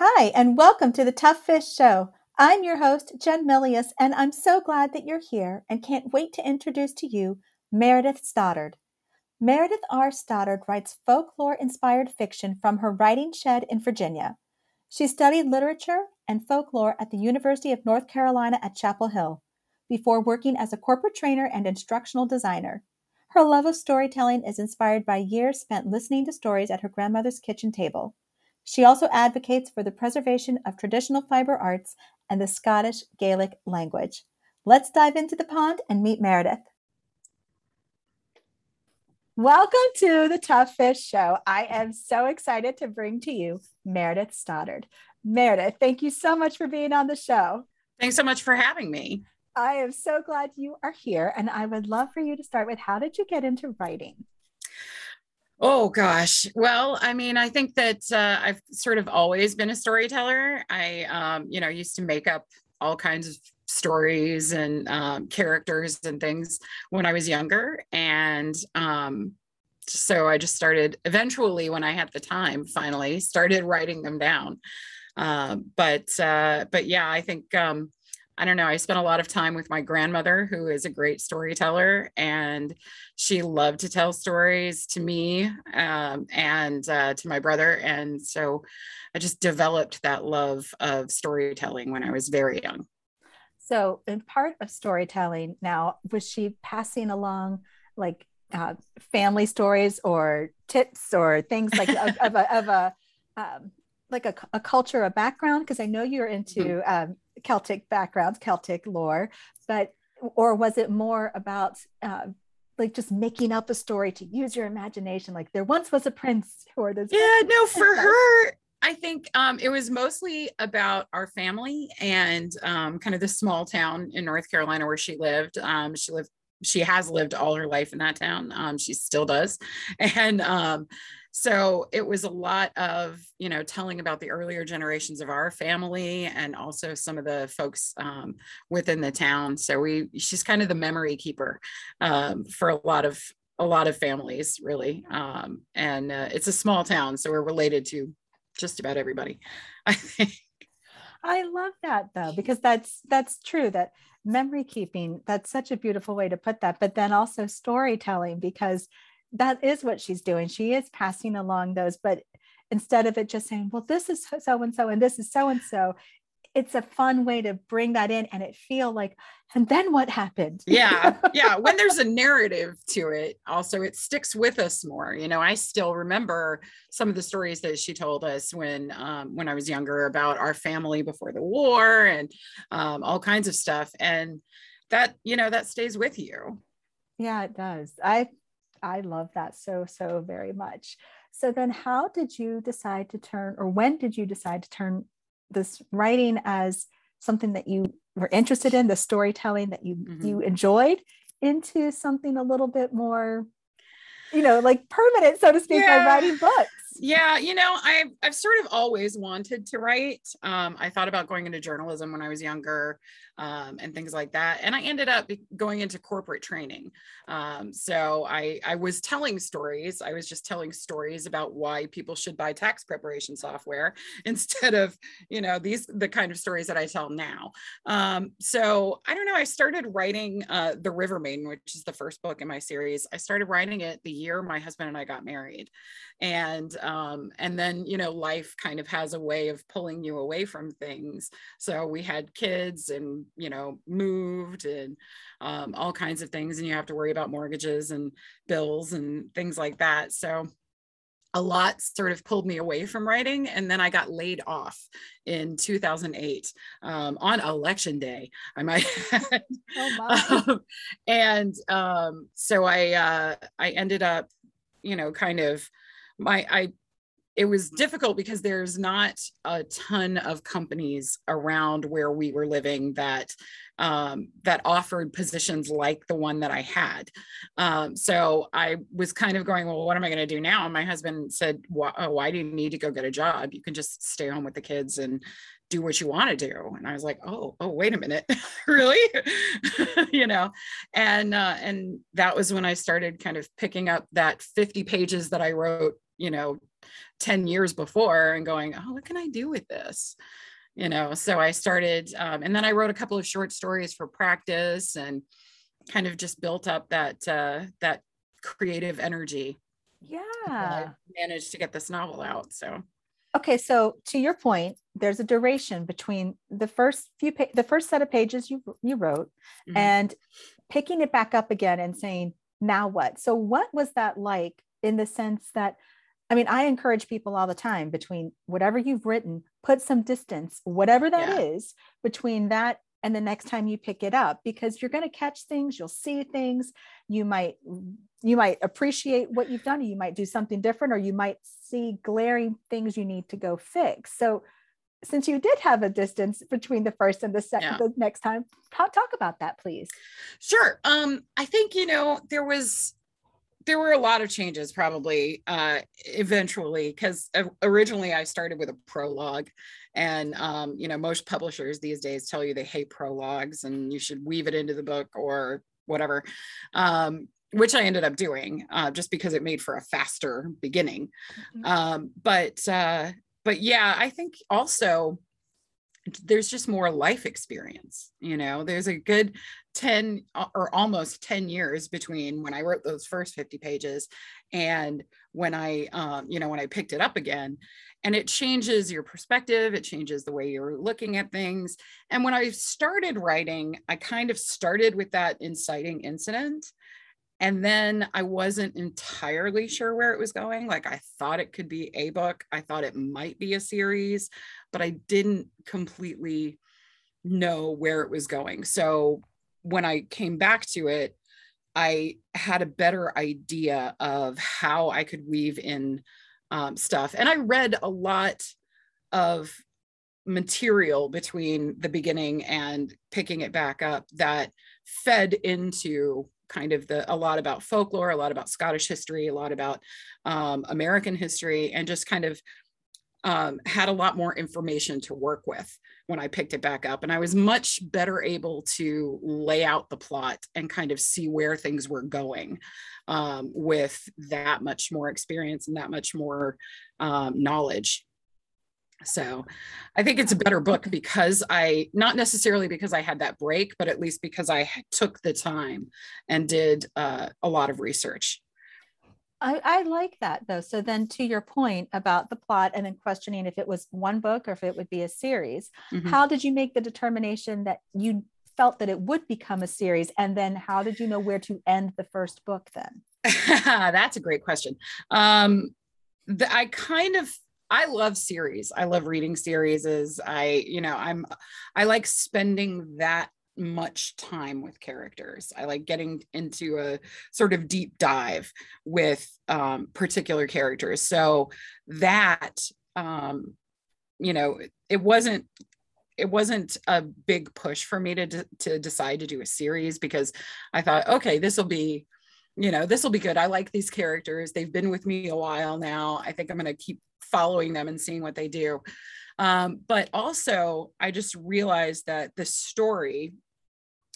Hi, and welcome to the Tough Fish Show. I'm your host, Jen Milius, and I'm so glad that you're here and can't wait to introduce to you Meredith Stoddard. Meredith R. Stoddard writes folklore inspired fiction from her writing shed in Virginia. She studied literature and folklore at the University of North Carolina at Chapel Hill before working as a corporate trainer and instructional designer. Her love of storytelling is inspired by years spent listening to stories at her grandmother's kitchen table. She also advocates for the preservation of traditional fiber arts and the Scottish Gaelic language. Let's dive into the pond and meet Meredith. Welcome to the Tough Fish Show. I am so excited to bring to you Meredith Stoddard. Meredith, thank you so much for being on the show. Thanks so much for having me. I am so glad you are here. And I would love for you to start with how did you get into writing? Oh gosh. Well, I mean, I think that uh, I've sort of always been a storyteller. I, um, you know, used to make up all kinds of stories and um, characters and things when I was younger, and um, so I just started. Eventually, when I had the time, finally started writing them down. Uh, but uh, but yeah, I think um, I don't know, I spent a lot of time with my grandmother, who is a great storyteller, and she loved to tell stories to me um, and uh, to my brother. And so I just developed that love of storytelling when I was very young. So, in part of storytelling now, was she passing along like uh, family stories or tips or things like of, of, a, of a um, like a, a culture, a background? Because I know you're into mm-hmm. um, Celtic backgrounds, Celtic lore, but or was it more about uh, like just making up a story to use your imagination? Like there once was a prince, or this. Yeah, no, for her, I think um, it was mostly about our family and um, kind of the small town in North Carolina where she lived. Um, she lived, she has lived all her life in that town. Um, she still does, and um, so it was a lot of you know telling about the earlier generations of our family and also some of the folks um, within the town. So we she's kind of the memory keeper um, for a lot of a lot of families really. Um, and uh, it's a small town so we're related to just about everybody i think i love that though because that's that's true that memory keeping that's such a beautiful way to put that but then also storytelling because that is what she's doing. She is passing along those, but instead of it just saying, well, this is so and so and this is so and so, it's a fun way to bring that in and it feel like, and then what happened? yeah. Yeah. When there's a narrative to it, also it sticks with us more. You know, I still remember some of the stories that she told us when um, when I was younger about our family before the war and um, all kinds of stuff. And that, you know, that stays with you. Yeah, it does. I I love that so, so very much. So then how did you decide to turn, or when did you decide to turn this writing as something that you were interested in, the storytelling that you mm-hmm. you enjoyed, into something a little bit more, you know, like permanent, so to speak, yeah. by writing books? Yeah, you know, I've I've sort of always wanted to write. Um, I thought about going into journalism when I was younger um, and things like that. And I ended up going into corporate training. Um, so I, I was telling stories. I was just telling stories about why people should buy tax preparation software instead of, you know, these the kind of stories that I tell now. Um, so I don't know. I started writing uh, The River Maiden, which is the first book in my series. I started writing it the year my husband and I got married, and um, and then you know life kind of has a way of pulling you away from things. So we had kids and you know moved and um, all kinds of things and you have to worry about mortgages and bills and things like that. So a lot sort of pulled me away from writing and then i got laid off in 2008 um, on election day. I might oh um, and um, so i uh, i ended up you know kind of my i it was difficult because there's not a ton of companies around where we were living that um, that offered positions like the one that I had. Um, so I was kind of going, well, what am I going to do now? And my husband said, why, oh, why do you need to go get a job? You can just stay home with the kids and do what you want to do. And I was like, oh, oh, wait a minute, really? you know, and uh, and that was when I started kind of picking up that 50 pages that I wrote, you know, 10 years before and going, oh, what can I do with this? You know, so I started, um, and then I wrote a couple of short stories for practice and kind of just built up that uh, that creative energy. Yeah, I managed to get this novel out. So okay so to your point there's a duration between the first few pa- the first set of pages you you wrote mm-hmm. and picking it back up again and saying now what so what was that like in the sense that i mean i encourage people all the time between whatever you've written put some distance whatever that yeah. is, between that and the next time you pick it up because you're going to catch things you'll see things you might you might appreciate what you've done or you might do something different or you might see glaring things you need to go fix so since you did have a distance between the first and the second yeah. the next time talk, talk about that please sure um i think you know there was there were a lot of changes probably uh eventually because originally i started with a prologue and um, you know, most publishers these days tell you they hate prologues and you should weave it into the book or whatever. Um, which I ended up doing uh, just because it made for a faster beginning. Mm-hmm. Um, but uh, but yeah, I think also there's just more life experience you know? There's a good 10 uh, or almost 10 years between when i wrote those first 50 pages and when i um, you know when i picked it up again. And it changes your perspective it changes the way you're looking at things. And when i started writing i kind of started with that inciting incident. And then I wasn't entirely sure where it was going. Like I thought it could be a book, I thought it might be a series, but I didn't completely know where it was going. So when I came back to it, I had a better idea of how I could weave in um, stuff. And I read a lot of material between the beginning and picking it back up that fed into kind of the a lot about folklore, a lot about Scottish history, a lot about um, American history, and just kind of um, had a lot more information to work with when I picked it back up. And I was much better able to lay out the plot and kind of see where things were going um, with that much more experience and that much more um, knowledge so I think it's a better book because I, not necessarily because I had that break, but at least because I took the time and did uh, a lot of research. I, I, like that though. So then to your point about the plot and then questioning if it was one book or if it would be a series, mm-hmm. how did you make the determination that you felt that it would become a series? And then how did you know where to end the first book then? That's a great question. Um, the, I kind of I love series. I love reading series. Is I, you know, I'm I like spending that much time with characters. I like getting into a sort of deep dive with um, particular characters. So that um, you know, it wasn't it wasn't a big push for me to to decide to do a series because I thought, okay, this will be you know, this will be good. I like these characters. They've been with me a while now. I think I'm going to keep following them and seeing what they do. Um, but also, I just realized that the story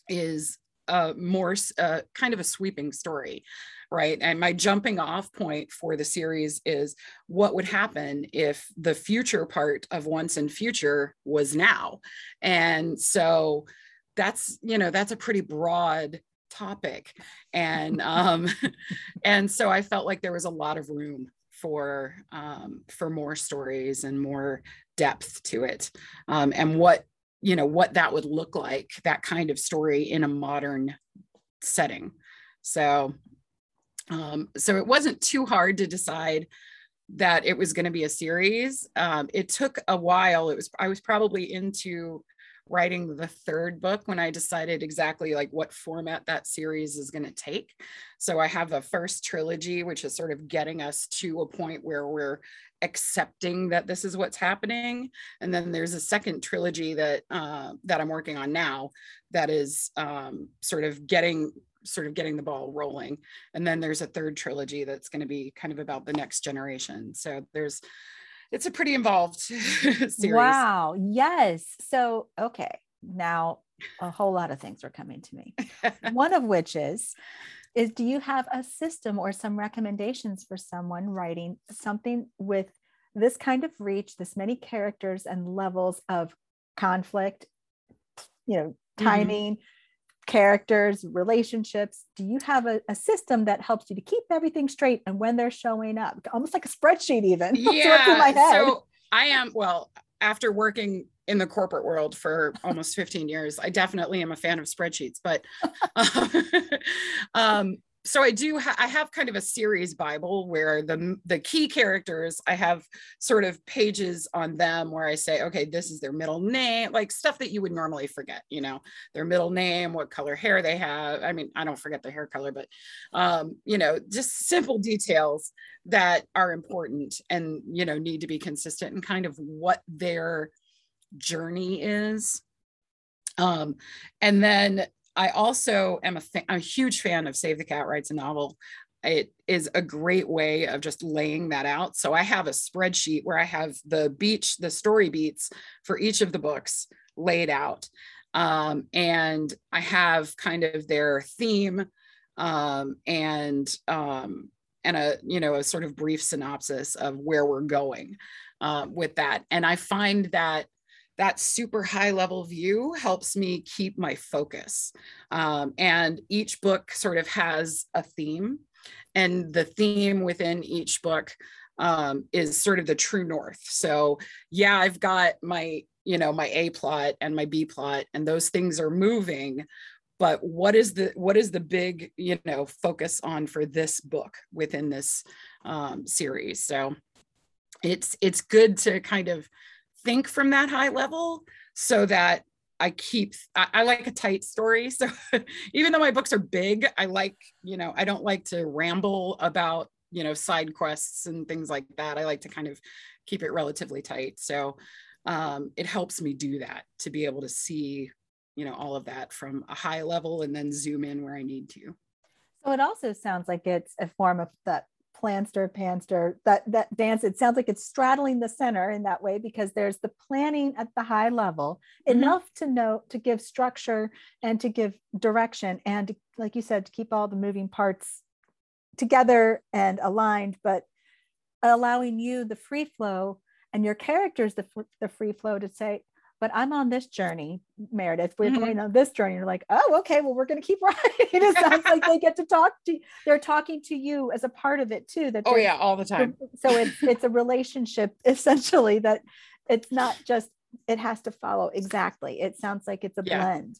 is a more uh, kind of a sweeping story, right? And my jumping off point for the series is what would happen if the future part of Once and Future was now. And so that's, you know, that's a pretty broad topic and um and so i felt like there was a lot of room for um for more stories and more depth to it um and what you know what that would look like that kind of story in a modern setting. So um so it wasn't too hard to decide that it was going to be a series. Um, it took a while. It was i was probably into writing the third book when I decided exactly like what format that series is going to take. So I have a first trilogy, which is sort of getting us to a point where we're accepting that this is what's happening. And then there's a second trilogy that uh, that I'm working on now that is um, sort of getting sort of getting the ball rolling. And then there's a third trilogy that's going to be kind of about the next generation. So there's it's a pretty involved series. Wow. Yes. So, okay. Now a whole lot of things are coming to me. One of which is is do you have a system or some recommendations for someone writing something with this kind of reach, this many characters and levels of conflict, you know, mm-hmm. timing, mm-hmm. Characters, relationships? Do you have a, a, system that helps you to keep everything straight and when they're showing up? Almost like a spreadsheet, even. Yeah. So I am, well, after working in the corporate world for almost 15 years. I definitely am a fan of spreadsheets, but um, so I do ha- I have kind of a series Bible where the the key characters I have sort of pages on them where I say, okay, this is their middle name, like stuff that you would normally forget, you know, their middle name, what color hair they have. I mean, I don't forget their hair color, but um, you know, just simple details that are important and you know need to be consistent and kind of what their journey is. Um, and then I also am a, fa- a huge fan of Save the Cat Writes a Novel. It is a great way of just laying that out. So I have a spreadsheet where I have the beach, the story beats for each of the books laid out. Um, and I have kind of their theme um, and um, and a you know a sort of brief synopsis of where we're going uh, with that. And I find that that super high level view helps me keep my focus. Um, and each book sort of has a theme, and the theme within each book um, is sort of the true north. So, yeah, I've got my you know my a plot and my b plot and those things are moving but what is the what is the big you know focus on for this book within this um, series so it's it's good to kind of think from that high level so that I keep I, I, like a tight story. So even though my books are big, I like, you know, I don't like to ramble about, you know, side quests and things like that. I like to kind of keep it relatively tight. So um, it helps me do that to be able to see, you know, all of that from a high level and then zoom in where I need to. So it also sounds like it's a form of that planster, pantser, that, that dance, it sounds like it's straddling the center in that way because there's the planning at the high level, mm-hmm. enough to know, to give structure and to give direction. And like you said, to keep all the moving parts together and aligned, but allowing you the free flow and your characters the, the free flow to say, but I'm on this journey, Meredith. We're mm-hmm. going on this journey. You're like, oh, okay, well, we're going to keep writing. it sounds like they get to talk to they're talking to you as a part of it too. That oh yeah, all the time. So it's it's a relationship essentially that it's not just it has to follow exactly. It sounds like it's a yeah. blend.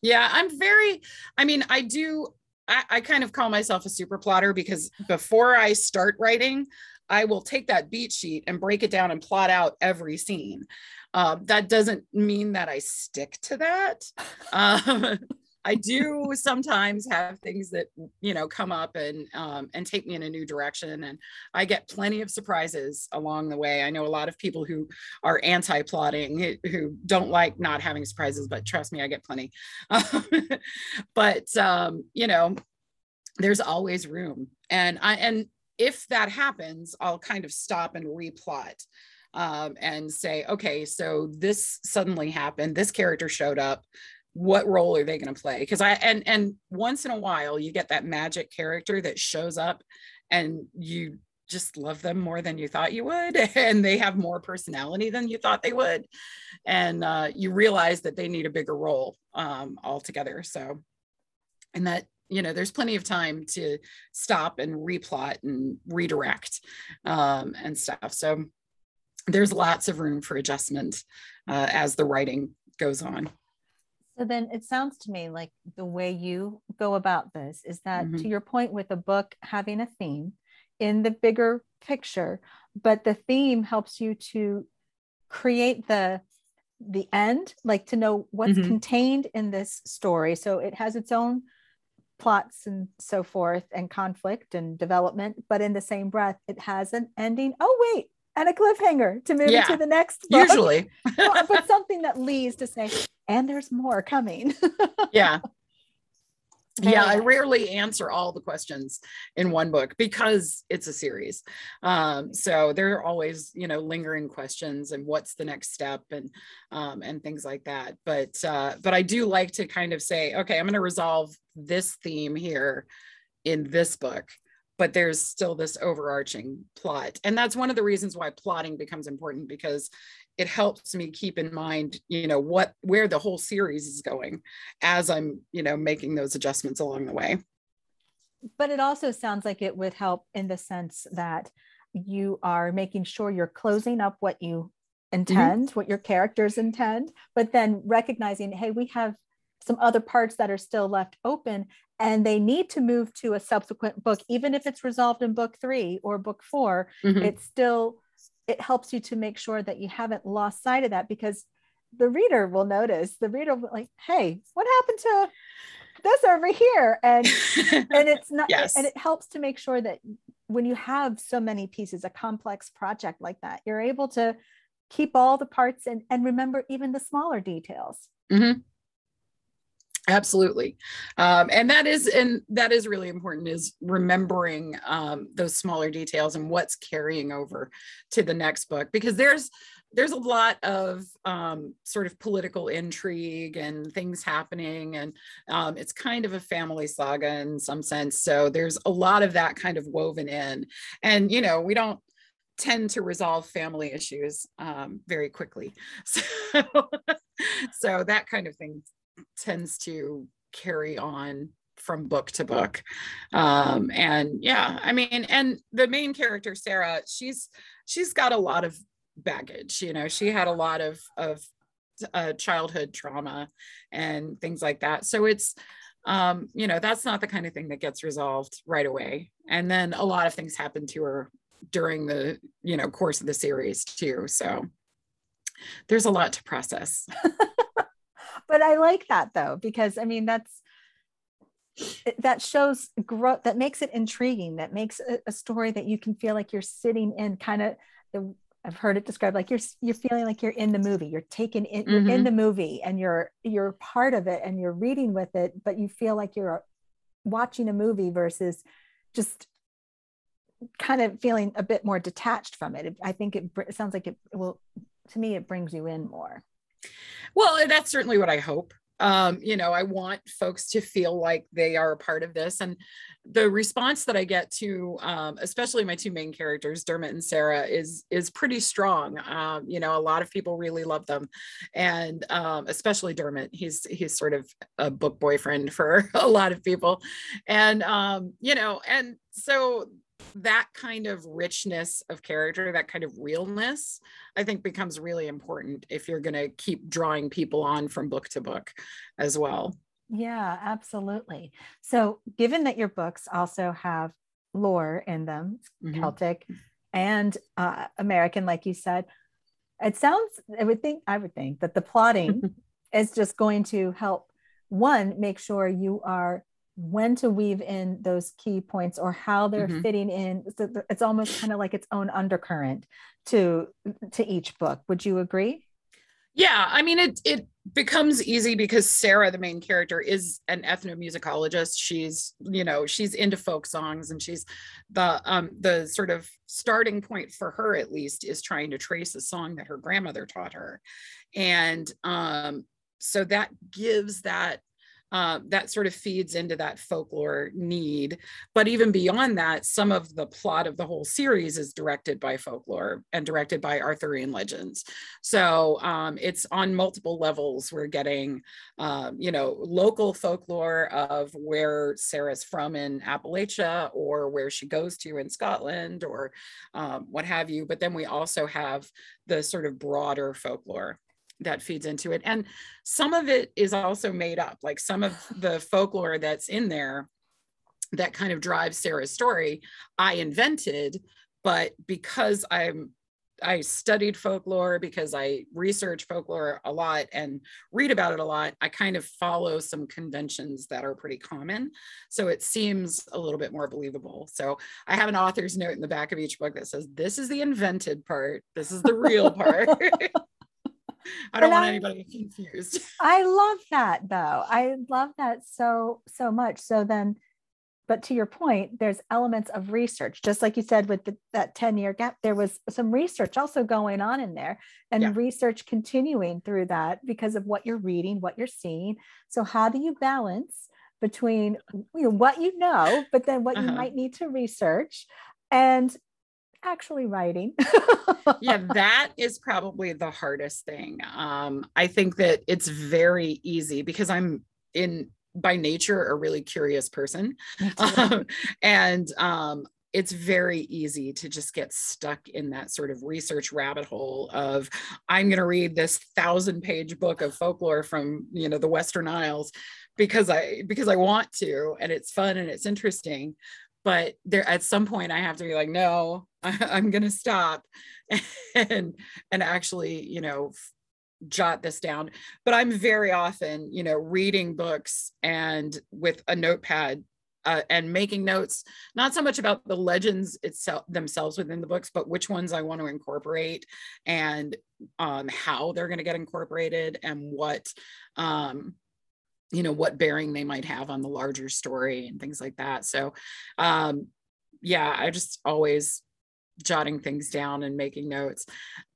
Yeah, I'm very. I mean, I do. I, I kind of call myself a super plotter because before I start writing, I will take that beat sheet and break it down and plot out every scene. Uh, that doesn't mean that I stick to that. Um, I do sometimes have things that you know come up and um, and take me in a new direction, and I get plenty of surprises along the way. I know a lot of people who are anti-plotting who don't like not having surprises, but trust me, I get plenty. but um, you know, there's always room, and I and if that happens, I'll kind of stop and replot um, and say, okay, so this suddenly happened. This character showed up. What role are they going to play? Because I and and once in a while you get that magic character that shows up, and you just love them more than you thought you would, and they have more personality than you thought they would, and uh, you realize that they need a bigger role um, altogether. So, and that you know there's plenty of time to stop and replot and redirect um, and stuff so there's lots of room for adjustment uh, as the writing goes on so then it sounds to me like the way you go about this is that mm-hmm. to your point with a book having a theme in the bigger picture but the theme helps you to create the the end like to know what's mm-hmm. contained in this story so it has its own plots and so forth and conflict and development but in the same breath it has an ending oh wait and a cliffhanger to move yeah, to the next book. usually. But something that leads to say and there's more coming. Yeah. Yeah i rarely answer all the questions in one book because it's a series. Um, so there are always you know lingering questions and what's the next step and um, and things like that. But uh, but i do like to kind of say okay i'm going to resolve this theme here in this book but there's still this overarching plot and that's one of the reasons why plotting becomes important because it helps me keep in mind you know what where the whole series is going as i'm you know making those adjustments along the way but it also sounds like it would help in the sense that you are making sure you're closing up what you mm-hmm. intend mm-hmm. what your characters intend but then recognizing hey we have some other parts that are still left open and they need to move to a subsequent book even if it's resolved in book three or book 4 mm-hmm. it's still it helps you to make sure that you haven't lost sight of that because the reader will notice the reader will like hey what happened to this over here and and it's not yes. and it helps to make sure that when you have so many pieces a complex project like that you're able to keep all the parts and and remember even the smaller details mm-hmm absolutely. Um, and that is and that is really important is remembering um, those smaller details and what's carrying over to the next book because there's there's a lot of um, sort of political intrigue and things happening and um, it's kind of a family saga in some sense. So there's a lot of that kind of woven in and you know we don't tend to resolve family issues um, very quickly. So, so that kind of thing tends to carry on from book to book. Um and yeah i mean and the main character sarah she's she's got a lot of baggage you know she had a lot of of uh, childhood trauma and things like that. So it's um you know that's not the kind of thing that gets resolved right away. And then a lot of things happen to her during the you know course of the series too. So there's a lot to process but I like that though, because I mean, that's that shows growth that makes it intriguing that makes a, a, story that you can feel like you're sitting in kind of the I've heard it described like you're you're feeling like you're in the movie. You're taken in you're mm-hmm. in the movie and you're you're part of it and you're reading with it, but you feel like you're watching a movie versus just kind of feeling a bit more detached from it. I think it, it sounds like it will to me it brings you in more. Well, that's certainly what I hope. Um, you know, I want folks to feel like they are a part of this. And the response that I get to, um, especially my two main characters, Dermot and Sarah, is is pretty strong. Um, you know, a lot of people really love them, and um, especially Dermot. He's he's sort of a book boyfriend for a lot of people, and um, you know, and so that kind of richness of character, that kind of realness, I think becomes really important if you're going to keep drawing people on from book to book as well. Yeah, absolutely. So, given that your books also have lore in them, mm-hmm. Celtic and uh, American, like you said, it sounds, I would think, I would think that the plotting is just going to help one, make sure you are when to weave in those key points or how they're mm-hmm. fitting in. So it's almost kind of like its own undercurrent to to each book. Would you agree? Yeah i mean it it becomes easy because sarah the main character is an ethnomusicologist. She's you know she's into folk songs and she's the um the sort of starting point for her at least is trying to trace a song that her grandmother taught her. And um so that gives that uh, that sort of feeds into that folklore need. But even beyond that, some of the plot of the whole series is directed by folklore and directed by Arthurian legends. So um, it's on multiple levels. We're getting, um, you know, local folklore of where Sarah's from in Appalachia or where she goes to in Scotland or um, what have you. But then we also have the sort of broader folklore that feeds into it. And some of it is also made up like some of the folklore that's in there that kind of drives sarah's story i invented but because i'm i studied folklore because i research folklore a lot and read about it a lot i kind of follow some conventions that are pretty common. So it seems a little bit more believable. So i have an author's note in the back of each book that says this is the invented part. This is the real part I don't want I, anybody confused. I love that though. I love that so, so much. So then, but to your point, there's elements of research, just like you said with the, that 10 year gap, there was some research also going on in there and yeah. research continuing through that because of what you're reading, what you're seeing. So, how do you balance between you know what you know, but then what uh-huh. you might need to research and actually writing. yeah, that is probably the hardest thing. Um, I think that it's very easy because I'm in by nature a really curious person. Um, and um, it's very easy to just get stuck in that sort of research rabbit hole of i'm going to read this thousand page book of folklore from you know the western isles because i because i want to and it's fun and it's interesting but there at some point i have to be like no I, am to stop. And and actually you know jot this down. But i'm very often you know reading books and with a notepad uh, and making notes not so much about the legends itself themselves within the books but which ones i want to incorporate and um, how they're going to get incorporated and what um, you know what bearing they might have on the larger story and things like that so um, yeah i just always jotting things down and making notes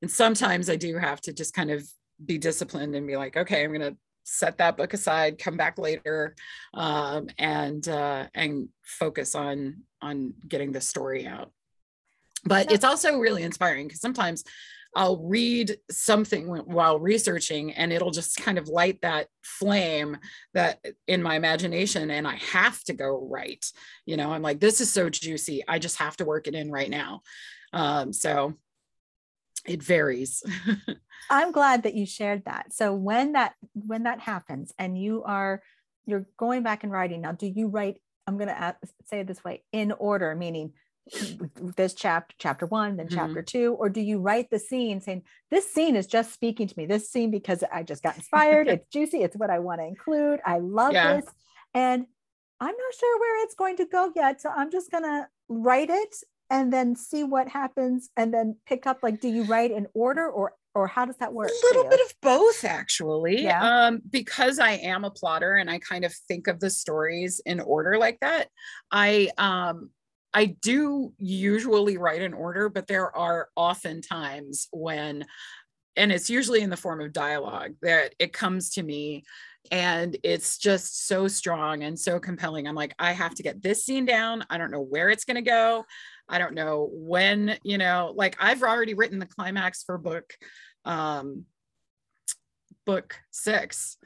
and sometimes i do have to just kind of be disciplined and be like okay i'm going to set that book aside, come back later, um, and uh, and focus on on getting the story out. But it's also really inspiring because sometimes I'll read something while researching and it'll just kind of light that flame that in my imagination and I have to go right. You know, I'm like, this is so juicy. I just have to work it in right now. Um, so it varies. I'm glad that you shared that. So when that when that happens and you are you're going back and writing now, do you write? I'm going to say it this way: in order, meaning this chapter chapter one then mm-hmm. chapter two or do you write the scene saying this scene is just speaking to me this scene because i just got inspired it's juicy it's what i want to include i love yeah. this and i'm not sure where it's going to go yet so i'm just going to write it and then see what happens and then pick up like do you write in order or or how does that work? A little bit of both, actually. Yeah. Um, because I am a plotter and I kind of think of the stories in order like that. I um, I do usually write in order, but there are often times when, and it's usually in the form of dialogue that it comes to me and it's just so strong and so compelling. I'm like, I have to get this scene down. I don't know where it's going to go. I don't know when, you know, like I've already written the climax for book um book 6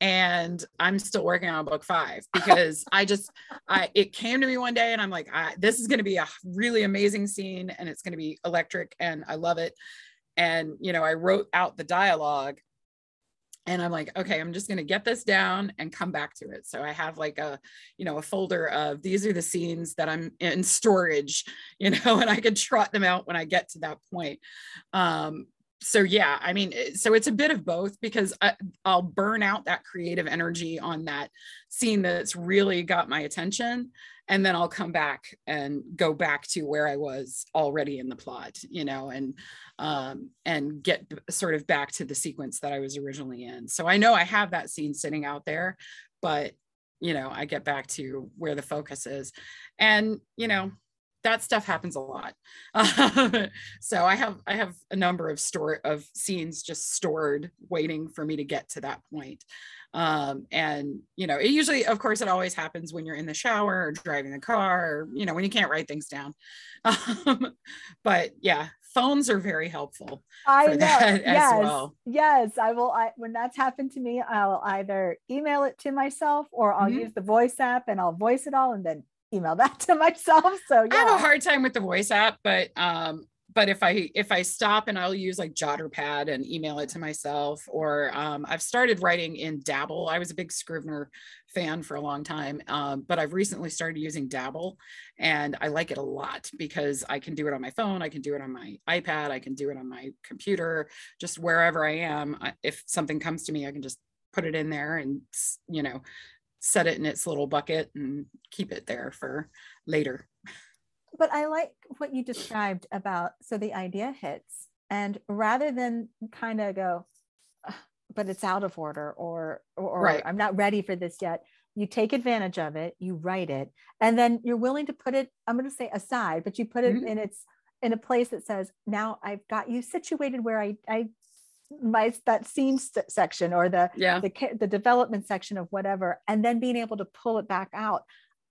and I'm still working on book 5 because I just I it came to me one day and I'm like I, this is going to be a really amazing scene and it's going to be electric and I love it. And you know I wrote out the dialogue and i'm like okay i'm just going to get this down and come back to it. So i have like a you know a folder of these are the scenes that i'm in storage you know and i can trot them out when i get to that point. Um so yeah i mean so it's a bit of both because I, i'll burn out that creative energy on that scene that's really got my attention and then I'll come back and go back to where I was already in the plot, you know, and um, and get sort of back to the sequence that I was originally in. So I know I have that scene sitting out there, but you know, I get back to where the focus is, and you know, that stuff happens a lot. so I have I have a number of store of scenes just stored, waiting for me to get to that point um, and you know it usually of course it always happens when you're in the shower or driving the car or you know when you can't write things down um, but yeah phones are very helpful i know yes well. yes i will I, when that's happened to me i'll either email it to myself or i'll mm-hmm. use the voice app and i'll voice it all and then email that to myself so yeah. i have a hard time with the voice app but um but if I if I stop and I'll use like Jotterpad and email it to myself, or um, I've started writing in Dabble. I was a big Scrivener fan for a long time, um, but I've recently started using Dabble, and I like it a lot because I can do it on my phone, I can do it on my iPad, I can do it on my computer, just wherever I am. I, if something comes to me, I can just put it in there and you know set it in its little bucket and keep it there for later but I like what you described about so the idea hits, and rather than kind of go, but it's out of order, or or, right. I'm not ready for this yet. You take advantage of it, you write it, and then you're willing to put it. I'm going to say aside, but you put it mm-hmm. in its in a place that says, now I've got you situated where I I my that scene section or the yeah. the the development section of whatever and then being able to pull it back out.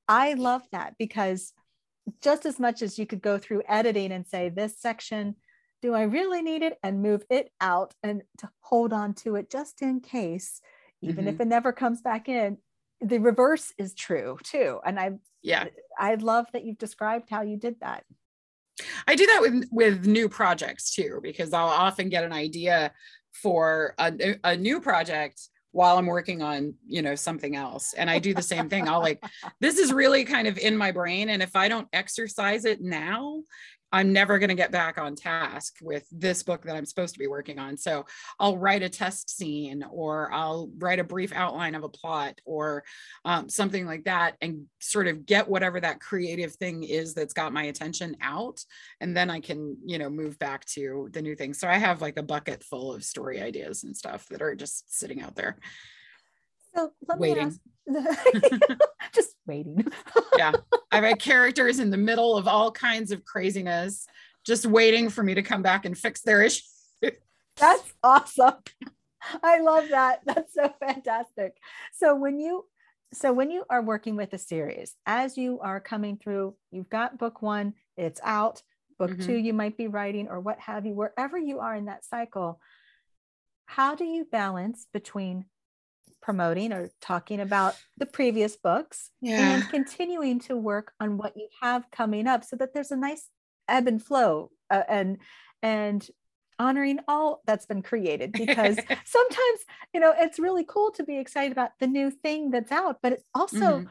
I love that because just as much as you could go through editing and say this section do i really need it? and move it out and to hold on to it just in case even Mhm. if it never comes back in the reverse is true too. And i yeah. I love that you've described how you did that I do that with with new projects too, because I'll often get an idea for a, a new project while I'm working on, you know, something else. And I do the same thing. I'll like, this is really kind of in my brain. And if I don't exercise it now, I'm never going to get back on task with this book that I'm supposed to be working on. So I'll write a test scene or I'll write a brief outline of a plot or um, something like that and sort of get whatever that creative thing is that's got my attention out. And then I can, you know, move back to the new thing. So I have like a bucket full of story ideas and stuff that are just sitting out there. So let Waiting. me ask just waiting yeah. I've had characters in the middle of all kinds of craziness, just waiting for me to come back and fix their issue. That's awesome. I love that. That's so fantastic. So when you so when you are working with a series, as you are coming through, you've got book 1, it's out, book Mhm. 2 you might be writing or what have you, wherever you are in that cycle, how do you balance between promoting or talking about the previous books and continuing to work on what you have coming up so that there's a nice ebb and flow uh, and and honoring all that's been created because sometimes you know it's really cool to be excited about the new thing that's out but it's also Mhm.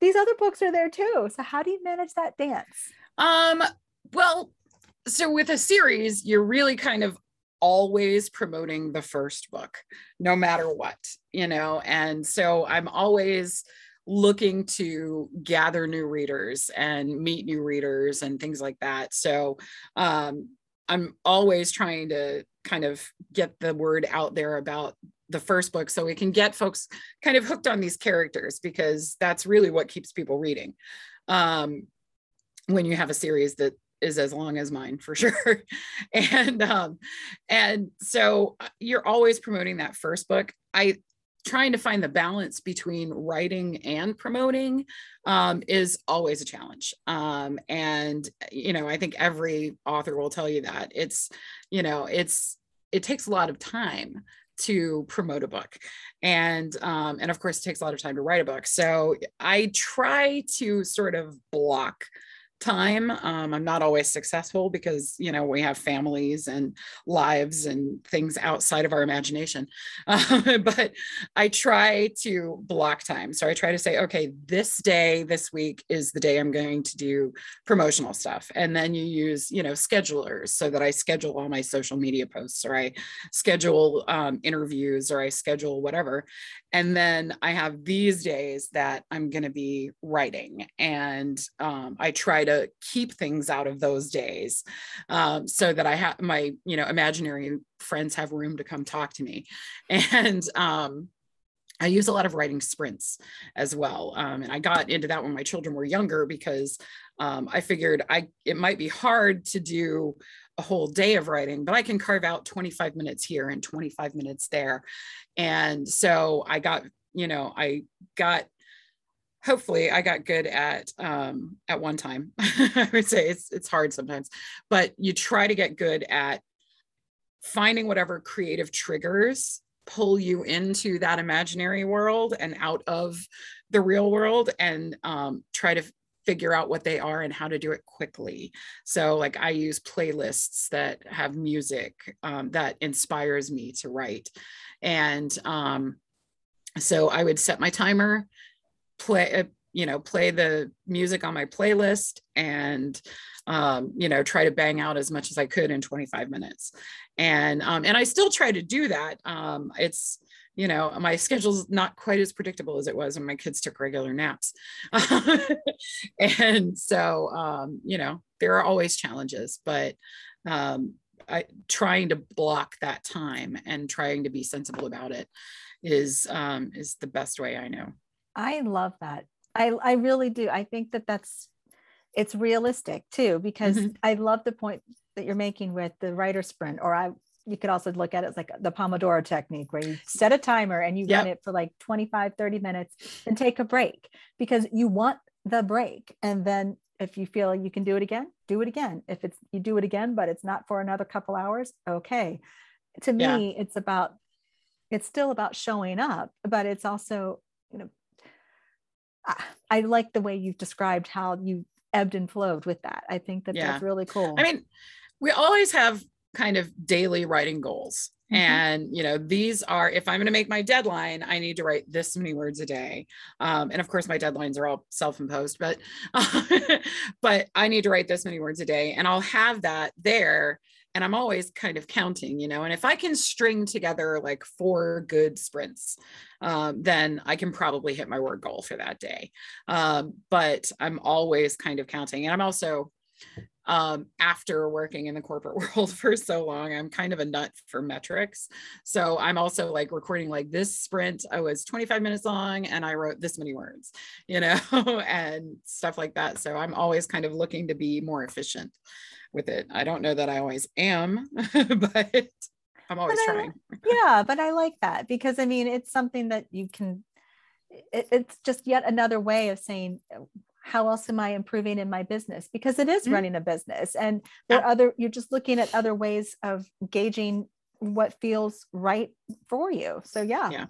these other books are there too. So how do you manage that dance? Um, well, so with a series, you're really kind of always promoting the first book, no matter what, you know, and so I'm always looking to gather new readers and meet new readers and things like that. So um, I'm always trying to kind of get the word out there about the first book so we can get folks kind of hooked on these characters because that's really what keeps people reading. Um, when you have a series that is as long as mine for sure. And um and so uh, you're always promoting that first book. I trying to find the balance between writing and promoting um, is always a challenge. Um, and you know i think every author will tell you that. It's you know it's it takes a lot of time to promote a book. And um, and of course it takes a lot of time to write a book. So i try to sort of block time um, i'm not always successful because you know we have families and lives and things outside of our imagination. Um, but i try to block time. So i try to say okay this day this week is the day i'm going to do promotional stuff. And then you use you know schedulers so that i schedule all my social media posts or i schedule um, interviews or i schedule whatever. And then i have these days that i'm going to be writing and um, i try to keep things out of those days um, so that i have my you know imaginary friends have room to come talk to me and um, I use a lot of writing sprints as well. Um, and I got into that when my children were younger because um, I figured I it might be hard to do a whole day of writing, but I can carve out 25 minutes here and 25 minutes there. And so I got, you know, I got hopefully I got good at um at one time. I would say it's it's hard sometimes, but you try to get good at finding whatever creative triggers pull you into that imaginary world and out of the real world and um, try to figure out what they are and how to do it quickly. So, like, I use playlists that have music um, that inspires me to write. And um, so I would set my timer, play, uh, you know, play the music on my playlist and, um, you know, try to bang out as much as I could in 25 minutes. And, um, and I still try to do that. Um, it's, you know, my schedule's not quite as predictable as it was when my kids took regular naps. and so, um, you know, there are always challenges, but um, I, trying to block that time and trying to be sensible about it is um, is the best way I know. I love that. I, I really do. I think that that's it's realistic too because Mhm. I love the point that you're making with the writer sprint or I you could also look at it as like the Pomodoro technique where you set a timer and you yep. run it for like 25, 30 minutes and take a break because you want the break. And then if you feel you can do it again, do it again. If it's you do it again, but it's not for another couple hours, okay. To me, yeah. it's about it's still about showing up, but it's also, you know, I, like the way you've described how you ebbed and flowed with that. I think that yeah. that's really cool. I mean, we always have kind of daily writing goals. Mm-hmm. And, you know, these are, if I'm going to make my deadline, I need to write this many words a day. Um, and of course, my deadlines are all self imposed, but, uh, but I need to write this many words a day. And I'll have that there. And I'm always kind of counting, you know, and if I can string together like four good sprints, um, then I can probably hit my word goal for that day. Um, but I'm always kind of counting. And I'm also, um, after working in the corporate world for so long, I'm kind of a nut for metrics. So I'm also like recording like this sprint, I was 25 minutes long and I wrote this many words, you know, and stuff like that. So I'm always kind of looking to be more efficient with it. I don't know that I always am, but I'm always but trying. I, yeah, but I like that because I mean, it's something that you can, it, it's just yet another way of saying, how else am I improving in my business? Because it is mm-hmm. running a business and there are other, you're just looking at other ways of gauging what feels right for you. So yeah. Yeah.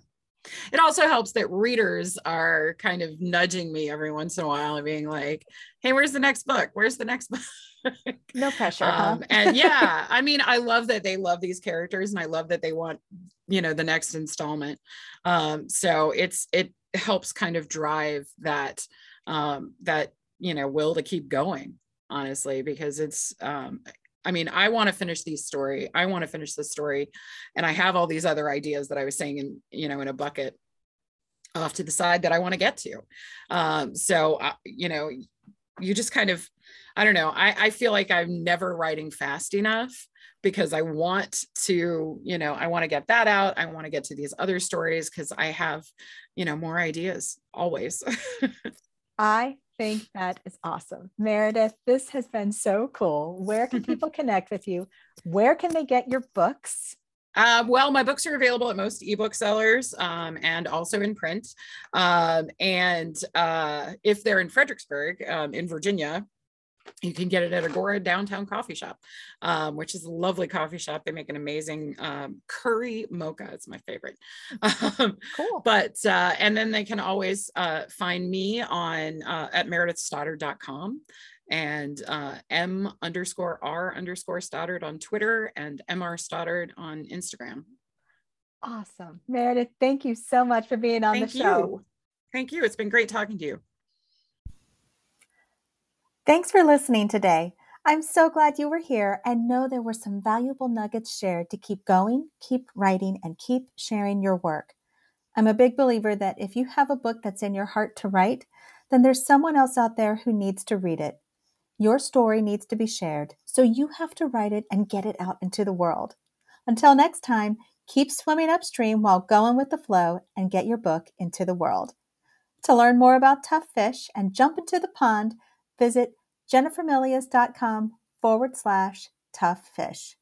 It also helps that readers are kind of nudging me every once in a while and being like, hey, where's the next book? Where's the next book? no pressure. Um, huh? and yeah, I mean, I love that they love these characters and I love that they want, you know, the next installment. Um, so it's, it helps kind of drive that um, that you know will to keep going honestly because it's um, I mean, I want to finish these story. I want to finish this story. And I have all these other ideas that I was saying in, you know, in a bucket off to the side that I want to get to. Um, so, uh, you know, you just kind of, I don't know, I, I feel like I'm never writing fast enough because I want to, you know, I want to get that out. I want to get to these other stories because I have, you know, more ideas always. I think that is awesome. Meredith, this has been so cool. Where can people connect with you? Where can they get your books? Uh, well, my books are available at most ebook sellers um, and also in print. Um, and uh, if they're in Fredericksburg, um, in Virginia, you can get it at Agora Downtown Coffee Shop, um, which is a lovely coffee shop. They make an amazing um, curry mocha. It's my favorite. Um, cool. But uh, and then they can always uh, find me on uh, at meredithstoddard.com and uh, M underscore R underscore Stoddard on Twitter and MR Stoddard on Instagram. Awesome. Meredith, thank you so much for being on thank the show. You. Thank you. It's been great talking to you. Thanks for listening today. I'm so glad you were here and know there were some valuable nuggets shared to keep going, keep writing, and keep sharing your work. I'm a big believer that if you have a book that's in your heart to write, then there's someone else out there who needs to read it. Your story needs to be shared, so you have to write it and get it out into the world. Until next time, keep swimming upstream while going with the flow and get your book into the world. To learn more about tough fish and jump into the pond, visit jennifermilius.com forward slash tough fish.